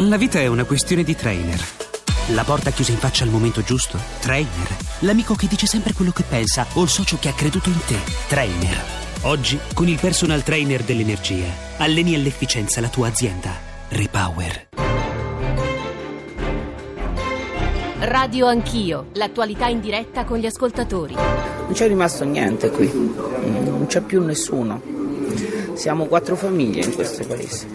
La vita è una questione di trainer. La porta chiusa in faccia al momento giusto? Trainer. L'amico che dice sempre quello che pensa o il socio che ha creduto in te? Trainer. Oggi, con il personal trainer dell'energia, alleni all'efficienza la tua azienda. Repower. Radio Anch'io, l'attualità in diretta con gli ascoltatori. Non c'è rimasto niente qui, non c'è più nessuno. Siamo quattro famiglie in questo paese.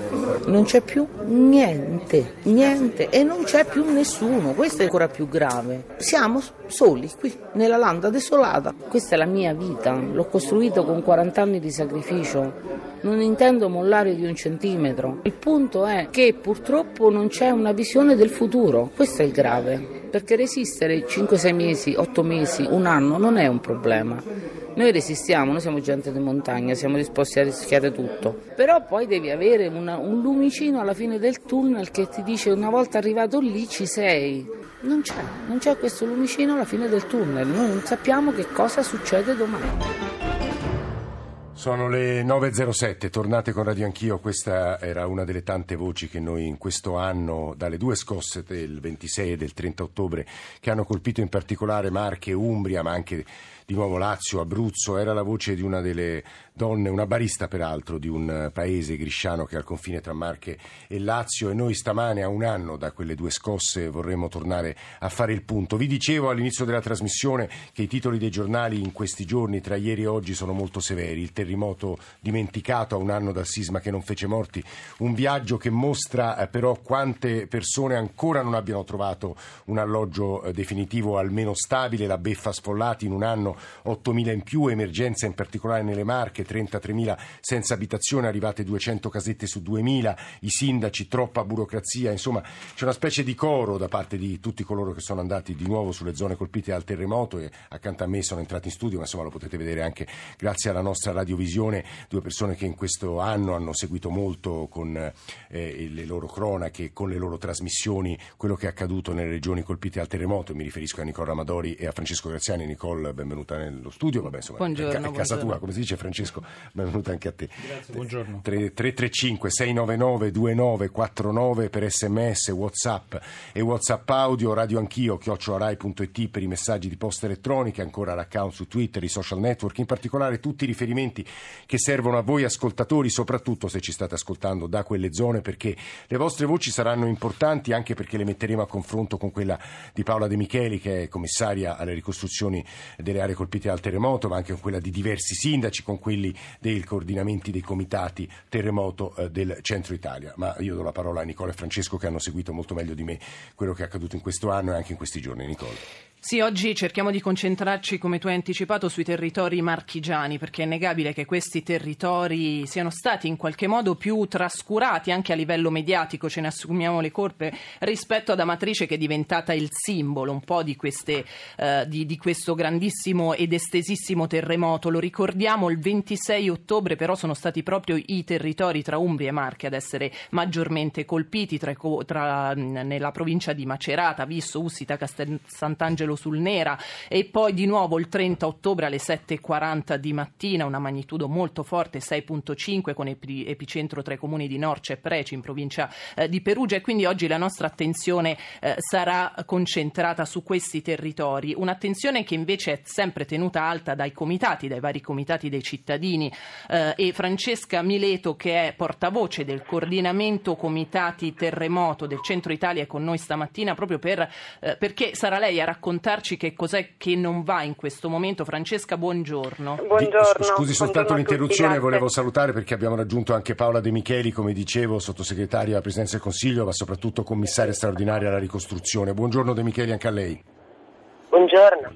Non c'è più niente, niente e non c'è più nessuno. Questo è ancora più grave. Siamo soli qui, nella landa desolata. Questa è la mia vita, l'ho costruito con 40 anni di sacrificio. Non intendo mollare di un centimetro. Il punto è che purtroppo non c'è una visione del futuro. Questo è il grave. Perché resistere 5-6 mesi, 8 mesi, un anno non è un problema. Noi resistiamo, noi siamo gente di montagna, siamo disposti a rischiare tutto, però poi devi avere una, un lumicino alla fine del tunnel che ti dice una volta arrivato lì ci sei. Non c'è, non c'è questo lumicino alla fine del tunnel, noi non sappiamo che cosa succede domani. Sono le 9.07, tornate con Radio Anch'io, questa era una delle tante voci che noi in questo anno, dalle due scosse del 26 e del 30 ottobre, che hanno colpito in particolare Marche, Umbria, ma anche di nuovo Lazio, Abruzzo, era la voce di una delle donne, una barista peraltro di un paese grisciano che è al confine tra Marche e Lazio. E noi stamane a un anno da quelle due scosse vorremmo tornare a fare il punto. Vi dicevo all'inizio della trasmissione che i titoli dei giornali in questi giorni tra ieri e oggi sono molto severi, il terremoto dimenticato a un anno dal sisma che non fece morti, un viaggio che mostra eh, però quante persone ancora non abbiano trovato un alloggio eh, definitivo almeno stabile, la beffa sfollati in un anno 8.000 in più, emergenza in particolare nelle Marche, 33.000 senza abitazione, arrivate 200 casette su 2.000, i sindaci, troppa burocrazia, insomma c'è una specie di coro da parte di tutti coloro che sono andati di nuovo sulle zone colpite dal terremoto e accanto a me sono entrati in studio, ma insomma lo potete vedere anche grazie alla nostra radiovisione, due persone che in questo anno hanno seguito molto con eh, le loro cronache, con le loro trasmissioni, quello che è accaduto nelle regioni colpite dal terremoto, mi riferisco a Nicola Amadori e a Francesco Graziani. Nicole, benvenuto benvenuta nello studio. Vabbè, insomma, buongiorno, è, ca- è casa tua, come si dice Francesco, benvenuta anche a te. Grazie, buongiorno. 335 699 2949 per sms, whatsapp e whatsapp audio, radio anch'io, chiocciolarai.it per i messaggi di posta elettronica, ancora l'account su Twitter, i social network, in particolare tutti i riferimenti che servono a voi ascoltatori, soprattutto se ci state ascoltando da quelle zone, perché le vostre voci saranno importanti anche perché le metteremo a confronto con quella di Paola De Micheli, che è commissaria alle ricostruzioni delle aree colpite dal terremoto, ma anche con quella di diversi sindaci, con quelli dei coordinamenti dei comitati terremoto eh, del centro Italia. Ma io do la parola a Nicola e Francesco che hanno seguito molto meglio di me quello che è accaduto in questo anno e anche in questi giorni. Nicola. Sì, oggi cerchiamo di concentrarci, come tu hai anticipato, sui territori marchigiani, perché è innegabile che questi territori siano stati in qualche modo più trascurati anche a livello mediatico, ce ne assumiamo le colpe, rispetto ad Amatrice che è diventata il simbolo un po' di, queste, uh, di, di questo grandissimo ed estesissimo terremoto. Lo ricordiamo il 26 ottobre, però sono stati proprio i territori tra Umbria e Marche ad essere maggiormente colpiti, tra, tra, nella provincia di Macerata, Visso, Ussita, Castel Sant'Angelo sul Nera e poi di nuovo il 30 ottobre alle 7.40 di mattina una magnitudo molto forte 6.5 con epicentro tra i comuni di Norcia e Preci in provincia eh, di Perugia e quindi oggi la nostra attenzione eh, sarà concentrata su questi territori, un'attenzione che invece è sempre tenuta alta dai comitati, dai vari comitati dei cittadini eh, e Francesca Mileto che è portavoce del coordinamento comitati terremoto del centro Italia è con noi stamattina proprio per, eh, perché sarà lei a raccontarci che cos'è che non va in questo momento. Francesca, buongiorno. Buongiorno. Scusi soltanto l'interruzione, volevo salutare perché abbiamo raggiunto anche Paola De Micheli, come dicevo, sottosegretaria alla Presidenza del Consiglio, ma soprattutto commissaria straordinaria alla ricostruzione. Buongiorno De Micheli anche a lei. Buongiorno.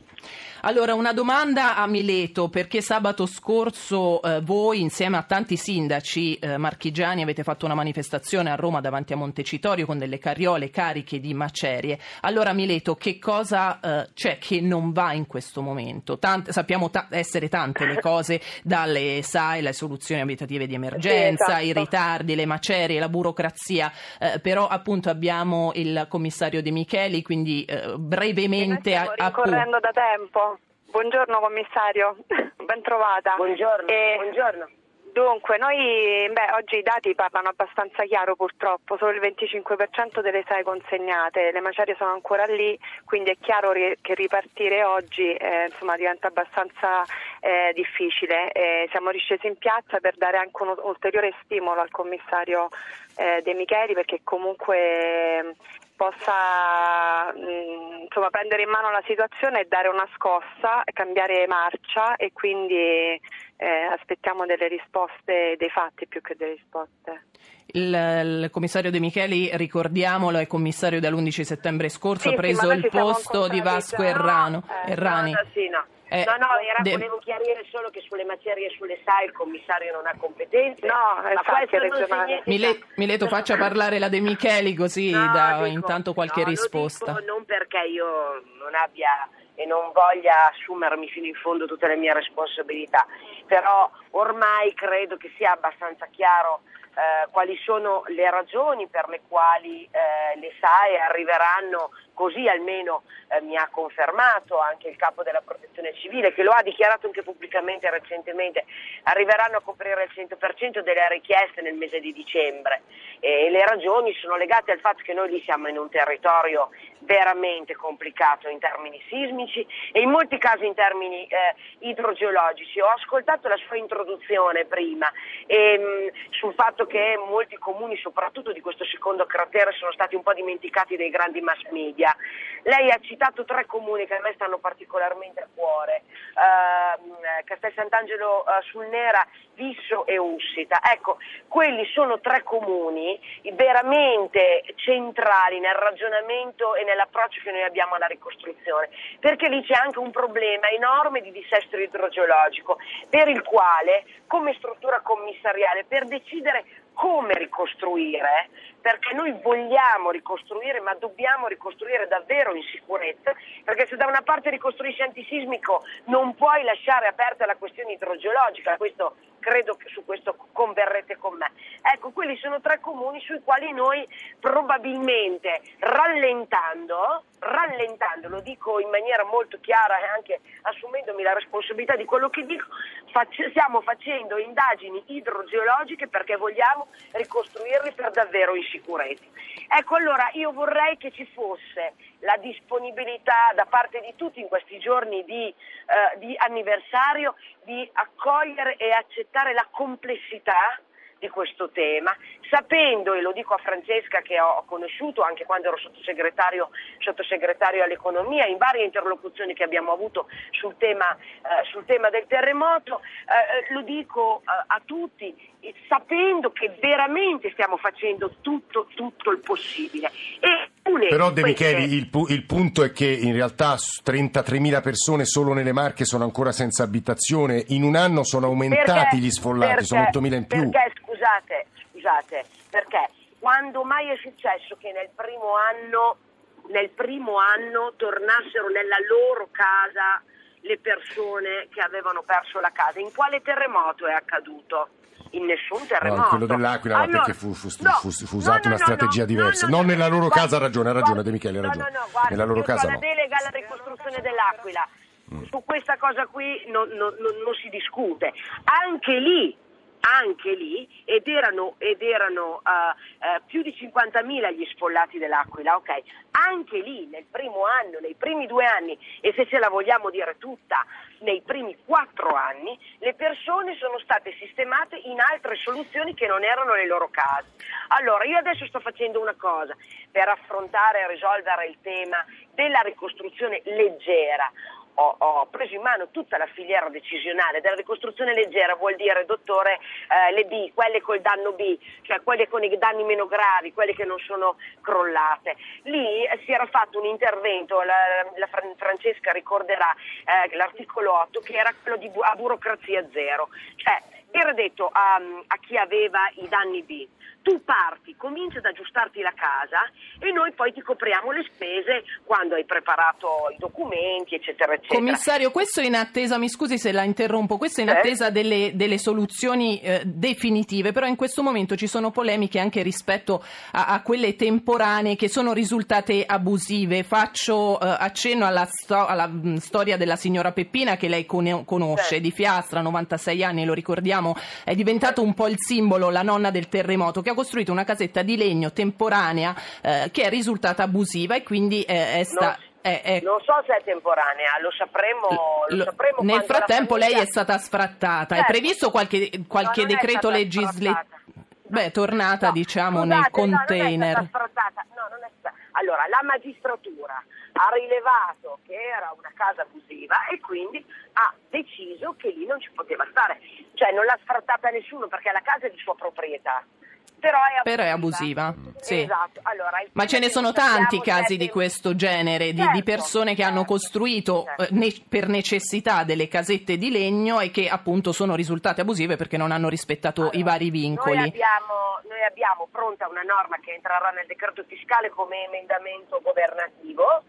Allora, una domanda a Mileto, perché sabato scorso eh, voi, insieme a tanti sindaci eh, marchigiani, avete fatto una manifestazione a Roma davanti a Montecitorio con delle carriole cariche di macerie. Allora, Mileto, che cosa eh, c'è che non va in questo momento? Tante, sappiamo ta- essere tante le cose, dalle SAI, le soluzioni abitative di emergenza, sì, esatto. i ritardi, le macerie, la burocrazia, eh, però appunto abbiamo il commissario De Micheli, quindi eh, brevemente... Stiamo rincorrendo a, da tempo. Buongiorno commissario, ben trovata. Buongiorno. E... Buongiorno. Dunque, noi beh, oggi i dati parlano abbastanza chiaro purtroppo, solo il 25% delle SAE consegnate, le macerie sono ancora lì, quindi è chiaro che ripartire oggi eh, insomma, diventa abbastanza eh, difficile. Eh, siamo riscesi in piazza per dare anche un ulteriore stimolo al commissario eh, De Micheli perché comunque possa mh, insomma, prendere in mano la situazione e dare una scossa, cambiare marcia e quindi eh, aspettiamo delle risposte dei fatti più che delle risposte. Il, il, commissario De Micheli, ricordiamolo, è commissario dall'11 settembre scorso, sì, ha preso sì, il posto di Vasco Errano. Eh, Errani. No, no, sì, no. Eh, no, no, era, de- volevo chiarire solo che sulle materie e sulle SAI il commissario non ha competenze. No, ma infatti, questo non regionale. significa- Mile- Mileto, faccia parlare la De Micheli così No, dà dico- intanto qualche no, risposta. dico non perché io non abbia e non voglia assumermi fino in fondo tutte le mie responsabilità, però ormai credo che sia abbastanza chiaro eh, quali sono le ragioni per le quali eh, le SAE arriveranno, così almeno eh, mi ha confermato anche il capo della protezione civile, che lo ha dichiarato anche pubblicamente recentemente, arriveranno a coprire il 100% delle richieste nel mese di dicembre e le ragioni sono legate al fatto che noi lì siamo in un territorio veramente complicato in termini sismici e in molti casi in termini eh, idrogeologici. Ho ascoltato la sua introduzione prima e, mh, sul fatto che molti comuni, soprattutto di questo secondo cratere, sono stati un po' dimenticati dai grandi mass media. Lei ha citato tre comuni che a me stanno particolarmente a cuore, eh, Castel Sant'Angelo eh, sul Nera, Visso e Ussita. Ecco, quelli sono tre comuni veramente centrali nel ragionamento e nell'approccio che noi abbiamo alla ricostruzione, perché lì c'è anche un problema enorme di dissesto idrogeologico, per il quale come struttura commissariale, per decidere come ricostruire, perché noi vogliamo ricostruire, ma dobbiamo ricostruire davvero in sicurezza, perché se da una parte ricostruisci antisismico non puoi lasciare aperta la questione idrogeologica, questo credo che su questo converrete con me. Ecco, quelli sono tre comuni sui quali noi probabilmente rallentando, rallentando, lo dico in maniera molto chiara e anche assumendomi la responsabilità di quello che dico, fac- stiamo facendo indagini idrogeologiche perché vogliamo ricostruirli per davvero in sicurezza. Ecco, allora io vorrei che ci fosse la disponibilità da parte di tutti in questi giorni di, eh, di anniversario di accogliere e accettare la complessità di questo tema, sapendo, e lo dico a Francesca che ho conosciuto anche quando ero sottosegretario, sottosegretario all'economia, in varie interlocuzioni che abbiamo avuto sul tema, eh, sul tema del terremoto, eh, lo dico eh, a tutti, eh, sapendo che veramente stiamo facendo tutto, tutto il possibile. E Però De Micheli, il, pu- il punto è che in realtà s- 33.000 persone solo nelle Marche sono ancora senza abitazione, in un anno sono aumentati Perché- gli sfollati, perché- sono 8.000 in più. Perché, scusate, scusate, perché quando mai è successo che nel primo anno, nel primo anno tornassero nella loro casa le persone che avevano perso la casa? In quale terremoto è accaduto? In nessun terremoto. No, quello dell'Aquila, Allora, perché fu- fu- no, fu- fu usata no, una strategia diversa. no, no, Non no, nella loro guarda, casa, ha ragione, ha ragione, De Michele, ha no, ragione. No, no, guarda, Nella loro casa la delega alla ricostruzione dell'Aquila. Su questa cosa qui non, non- non- non si discute. Anche lì, anche lì, ed erano, ed erano eh, eh, più di 50.000 gli sfollati dell'Aquila, ok? Anche lì, nel primo anno, nei primi due anni, e se ce la vogliamo dire tutta, nei primi quattro anni, le persone sono state sistemate in altre soluzioni che non erano le loro case. Allora, io adesso sto facendo una cosa per affrontare e risolvere il tema della ricostruzione leggera. Ho, ho preso in mano tutta la filiera decisionale della ricostruzione leggera, vuol dire, dottore, eh, le B, quelle col danno B, cioè quelle con i danni meno gravi, quelle che non sono crollate. Lì eh, si era fatto un intervento, la, la Fran- Francesca ricorderà eh, l'articolo 8, che era quello di bu- a burocrazia zero, cioè era detto a, a chi aveva i danni B tu parti, cominci ad aggiustarti la casa e noi poi ti copriamo le spese quando hai preparato i documenti, eccetera, eccetera. Commissario, questo in attesa, mi scusi se la interrompo, questo in Eh? attesa delle, delle soluzioni eh, definitive, però in questo momento ci sono polemiche anche rispetto a, a quelle temporanee che sono risultate abusive. Faccio eh, accenno alla, sto- alla, mh, storia della signora Peppina che lei con- conosce, Sì. di Fiastra, 96 anni, lo ricordiamo, è diventato un po' il simbolo, la nonna del terremoto, che ha costruito una casetta di legno temporanea eh, che è risultata abusiva e quindi eh, è stata... Non, non so se è temporanea, lo sapremo, lo sapremo nel frattempo lei famiglia- è stata sfrattata. È Certo. previsto qualche, qualche No, è decreto legislativo? Beh, tornata No, diciamo scusate, nel no, non è container. stata sfrattata. No, non è stata- Allora, la magistratura ha rilevato che era una casa abusiva e quindi ha deciso che lì non ci poteva stare. Cioè non l'ha sfrattata nessuno perché la casa è di sua proprietà. Però è abusiva. Però è abusiva, sì. Esatto. Allora, Ma ce ne sono tanti casi di questo genere, di, di Certo, persone che hanno certo, costruito certo. eh, ne- per necessità delle casette di legno e che appunto sono risultate abusive perché non hanno rispettato i vari vincoli. Noi abbiamo, noi abbiamo pronta una norma che entrerà nel decreto fiscale come emendamento governativo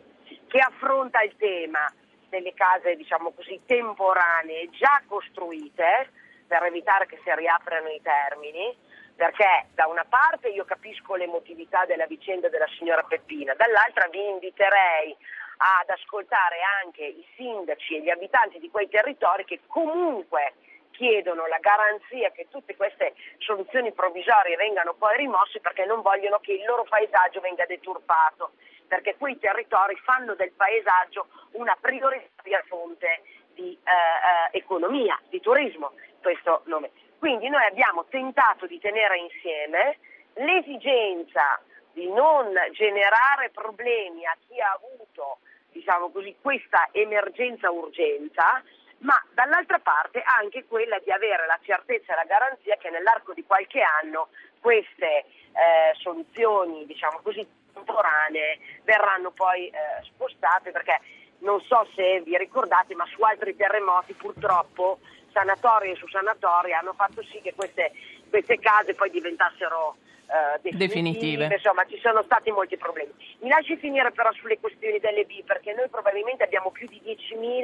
che affronta il tema delle case, diciamo così, temporanee già costruite per evitare che si riaprano i termini. Perché da una parte io capisco l'emotività della vicenda della signora Peppina, dall'altra vi inviterei ad ascoltare anche i sindaci e gli abitanti di quei territori che comunque chiedono la garanzia che tutte queste soluzioni provvisorie vengano poi rimosse perché non vogliono che il loro paesaggio venga deturpato, perché quei territori fanno del paesaggio una prioritaria fonte di eh, eh, economia, di turismo. Questo nome. Quindi noi abbiamo tentato di tenere insieme l'esigenza di non generare problemi a chi ha avuto diciamo così, questa emergenza urgenza, ma dall'altra parte anche quella di avere la certezza e la garanzia che nell'arco di qualche anno queste eh, soluzioni diciamo così, temporanee verranno poi eh, spostate perché non so se vi ricordate ma su altri terremoti purtroppo sanatorie su sanatorie hanno fatto sì che queste, queste case poi diventassero eh, definitive. Definitive. Insomma, ci sono stati molti problemi. Mi lasci finire però sulle questioni delle B, perché noi probabilmente abbiamo più di 10.000,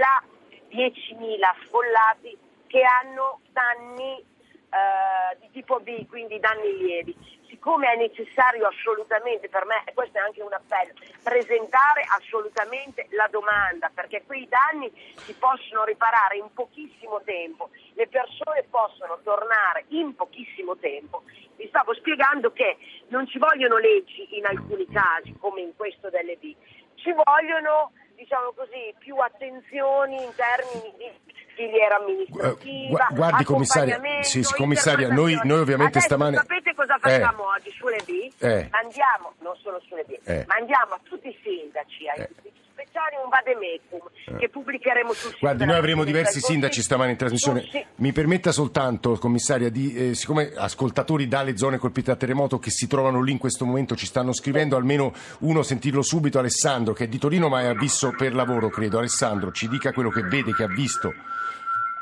10.000 sfollati che hanno danni eh, di tipo B, quindi danni lievi. Siccome è necessario assolutamente, per me, e questo è anche un appello, presentare assolutamente la domanda, perché quei danni si possono riparare in pochissimo tempo, le persone possono tornare in pochissimo tempo. Vi stavo spiegando che non ci vogliono leggi in alcuni casi, come in questo delle B, ci vogliono, diciamo così, più attenzioni in termini di filiera amministrativa. Guardi, commissaria, sì, sì, commissaria, noi- noi ovviamente Adesso stamane- Sapete cosa facciamo oggi sulle B? Eh. Mandiamo, non solo sulle B, Eh. mandiamo a tutti i sindaci, ai Eh. uffici speciali un vademecum che pubblicheremo sul sito. Guardi, noi avremo diversi sindaci Consiglio. stamani in trasmissione. Si- Mi permetta soltanto, commissaria, di, eh, siccome ascoltatori dalle zone colpite da terremoto che si trovano lì in questo momento ci stanno scrivendo, almeno uno sentirlo subito, Alessandro, che è di Torino ma è a Visso per lavoro, credo. Alessandro, ci dica quello che vede, che ha visto.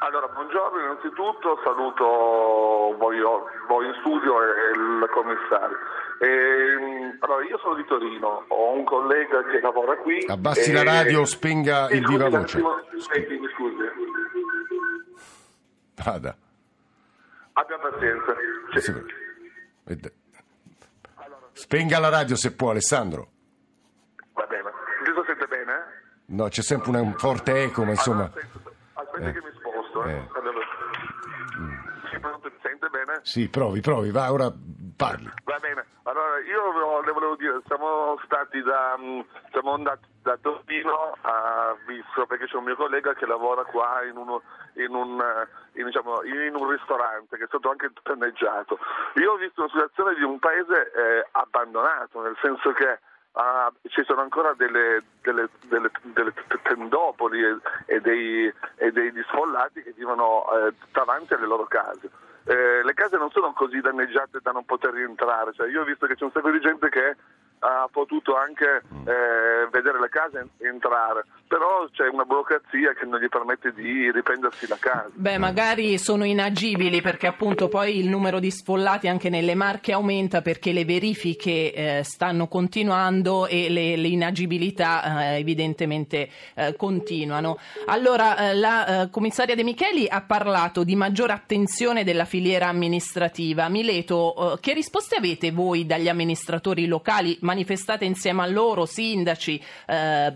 Allora, buongiorno innanzitutto, saluto voi, voi in studio e il commissario. Ehm, allora, io sono di Torino, ho un collega che lavora qui. Abbassi e- la radio, spenga Sì, il viva voce. senti, mi scusi. Vada. Abbia pazienza. Sì. Spenga la radio se può, Alessandro. va bene. Adesso sente bene? No, c'è sempre un forte eco, ma insomma. Allora, aspetta, aspetta Eh. che mi sposto. Eh. Eh. Mi sente bene? Sì, provi, provi, va, ora parli. Va bene, allora io le volevo dire, siamo stati da, mm, siamo andati da Torino a Visso perché c'è un mio collega che lavora qua in, uno, in, un, eh, in, diciamo, in un ristorante che è stato anche danneggiato. Io ho visto una situazione di un paese eh, abbandonato, nel senso che ah, ci sono ancora delle, delle, delle, delle tendopoli e, e dei, e degli sfollati che vivono eh, davanti alle loro case. Eh, le case non sono così danneggiate da non poter rientrare, cioè, io ho visto che c'è un sacco di gente che ha potuto anche eh, vedere le case entrare, però c'è una burocrazia che non gli permette di riprendersi la casa. Beh, magari sono inagibili perché appunto poi il numero di sfollati anche nelle Marche aumenta perché le verifiche eh, stanno continuando e le, le inagibilità eh, evidentemente eh, continuano. Allora, eh, la eh, commissaria De Micheli ha parlato di maggiore attenzione della filiera amministrativa. Mileto, eh, che risposte avete voi dagli amministratori locali? Manifestate insieme a loro, sindaci,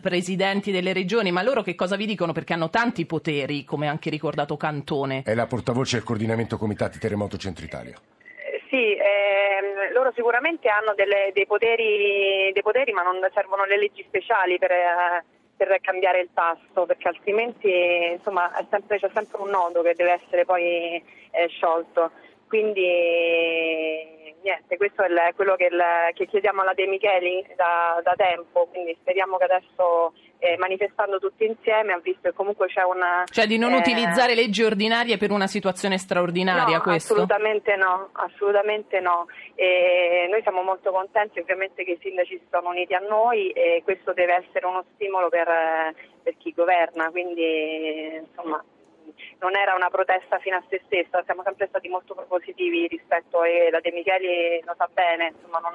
presidenti delle regioni, ma loro che cosa vi dicono? Perché hanno tanti poteri, come anche ricordato Cantone. È la portavoce del coordinamento comitati Terremoto Centro Italia. Sì, ehm, loro sicuramente hanno delle, dei, poteri, dei, poteri, ma non servono le leggi speciali per, eh, per cambiare il tasto, perché altrimenti insomma, sempre, c'è sempre un nodo che deve essere poi eh, sciolto. Quindi niente, questo è il, quello che, il, che, chiediamo alla De Micheli da, da tempo, quindi speriamo che adesso eh, manifestando tutti insieme ha visto che comunque c'è una... Cioè di non eh, utilizzare leggi ordinarie per una situazione straordinaria no, questo? assolutamente no, assolutamente no. E noi siamo molto contenti ovviamente che i sindaci si sono uniti a noi e questo deve essere uno stimolo per, per chi governa, quindi insomma non era una protesta fino a se stessa, siamo sempre stati molto propositivi rispetto e la De Micheli lo sa bene, insomma non,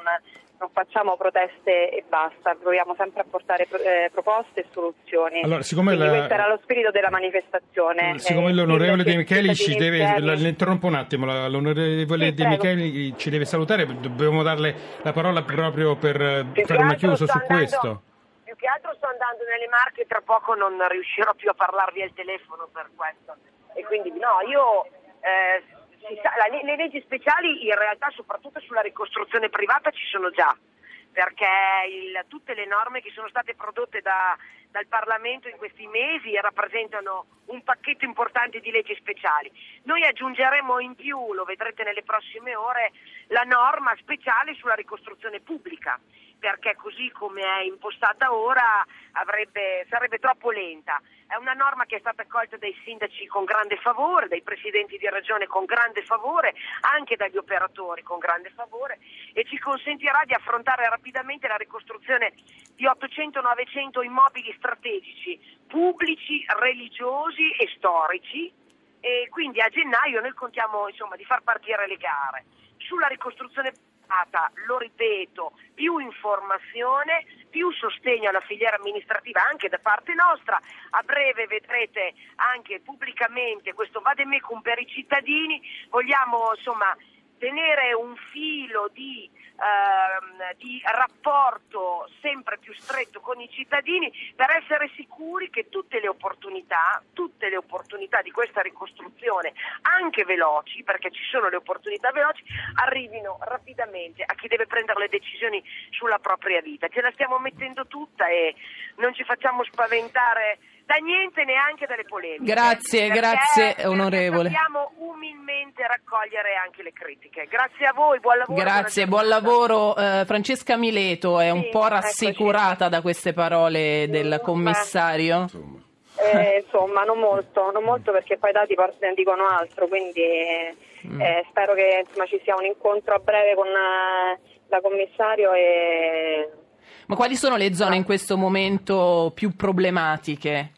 non facciamo proteste e basta, proviamo sempre a portare eh, proposte e soluzioni. Allora, siccome la... questo era lo spirito della manifestazione. Siccome eh, l'onorevole De Micheli ci deve, le interrompo un attimo, l'onorevole sì, De Micheli ci deve salutare, dobbiamo darle la parola proprio per Più fare una chiusa su andando... questo che altro sto andando nelle Marche tra poco non riuscirò più a parlarvi al telefono per questo. E quindi no, io eh, sa, la, le leggi speciali in realtà soprattutto sulla ricostruzione privata ci sono già perché il, tutte le norme che sono state prodotte da, dal Parlamento in questi mesi rappresentano un pacchetto importante di leggi speciali. Noi aggiungeremo in più, lo vedrete nelle prossime ore, la norma speciale sulla ricostruzione pubblica perché così come è impostata ora avrebbe, sarebbe troppo lenta. È una norma che è stata accolta dai sindaci con grande favore, dai presidenti di regione con grande favore, anche dagli operatori con grande favore e ci consentirà di affrontare rapidamente la ricostruzione di 800-900 immobili strategici, pubblici, religiosi e storici e quindi a gennaio noi contiamo insomma, di far partire le gare. Sulla ricostruzione lo ripeto, più informazione, più sostegno alla filiera amministrativa anche da parte nostra. A breve vedrete anche pubblicamente questo vademecum per i cittadini. Vogliamo insomma tenere un filo di ehm, di rapporto sempre più stretto con i cittadini per essere sicuri che tutte le opportunità, tutte le opportunità di questa ricostruzione, anche veloci, perché ci sono le opportunità veloci, arrivino rapidamente a chi deve prendere le decisioni sulla propria vita. Ce la stiamo mettendo tutta e non ci facciamo spaventare da niente neanche dalle polemiche. Grazie, grazie onorevole. Umilmente raccogliere anche le critiche. Grazie a voi, buon lavoro. Grazie, buon lavoro. Uh, Francesca Mileto è sì, un po' rassicurata eccoci. da queste parole del commissario? Eh, insomma, non molto, non molto perché poi i dati dicono altro, quindi mm. eh, spero che insomma, ci sia un incontro a breve con eh, la commissario e... Ma quali sono le zone in questo momento più problematiche?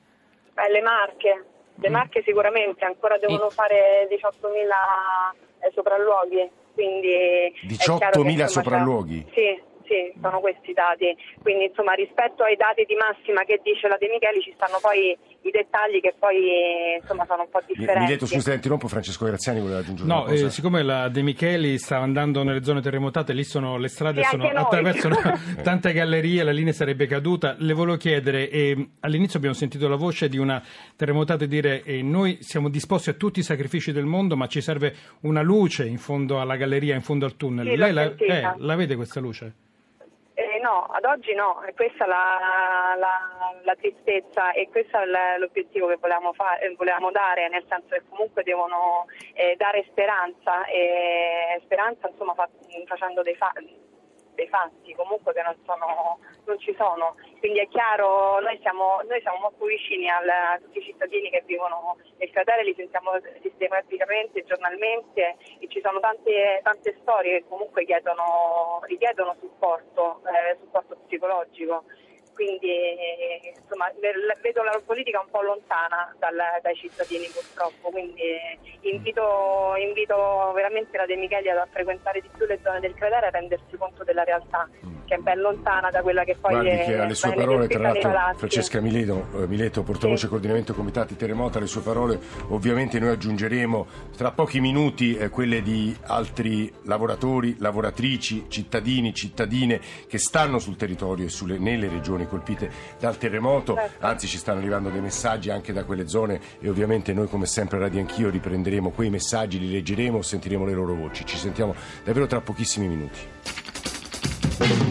Eh, le Marche, le mm. Marche sicuramente ancora devono fare 18.000 eh, sopralluoghi. Quindi 18.000 sopralluoghi? Sì, sì, sono questi i dati. Quindi insomma rispetto ai dati di massima che dice la De Micheli ci stanno poi i dettagli che poi insomma sono un po' differenti. Mi detto scusa, interrompo, Francesco Graziani voleva aggiungere no, eh, siccome la De Micheli sta andando nelle zone terremotate, lì sono le strade sono, attraversano tante gallerie, la linea sarebbe caduta. Le volevo chiedere, eh, all'inizio abbiamo sentito la voce di una terremotata dire eh, noi siamo disposti a tutti i sacrifici del mondo, ma ci serve una luce in fondo alla galleria, in fondo al tunnel. Sì, Lei la, eh, la vede questa luce? No, ad oggi no, è questa la, la, la tristezza e questo è l'obiettivo che volevamo, fare, volevamo, dare, nel senso che comunque devono eh, dare speranza e speranza insomma fa, facendo dei fatti dei fatti comunque che non, sono, non, ci sono. Quindi è chiaro, noi siamo, noi siamo molto vicini al, a tutti i cittadini che vivono nel cratere, li sentiamo sistematicamente, giornalmente e ci sono tante, tante storie che comunque chiedono, richiedono supporto, eh, ecologico quindi insomma, vedo la politica un po' lontana dal, dai cittadini purtroppo, quindi invito, invito veramente la De Micheli a frequentare di più le zone del cratere e a rendersi conto della realtà che è ben lontana da quella che poi Guardi è che alle sue parole, tra l'altro, Francesca Mileto, eh, Mileto portavoce sì. coordinamento comitati terremota, alle sue parole ovviamente noi aggiungeremo tra pochi minuti eh, quelle di altri lavoratori, lavoratrici, cittadini, cittadine che stanno sul territorio e sulle, nelle regioni colpite dal terremoto, certo. anzi ci stanno arrivando dei messaggi anche da quelle zone e ovviamente noi come sempre Radio Anch'io riprenderemo quei messaggi, li leggeremo, sentiremo le loro voci. Ci sentiamo davvero tra pochissimi minuti.